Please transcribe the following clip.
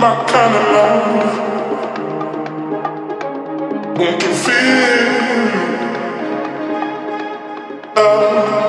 Won't you feel love.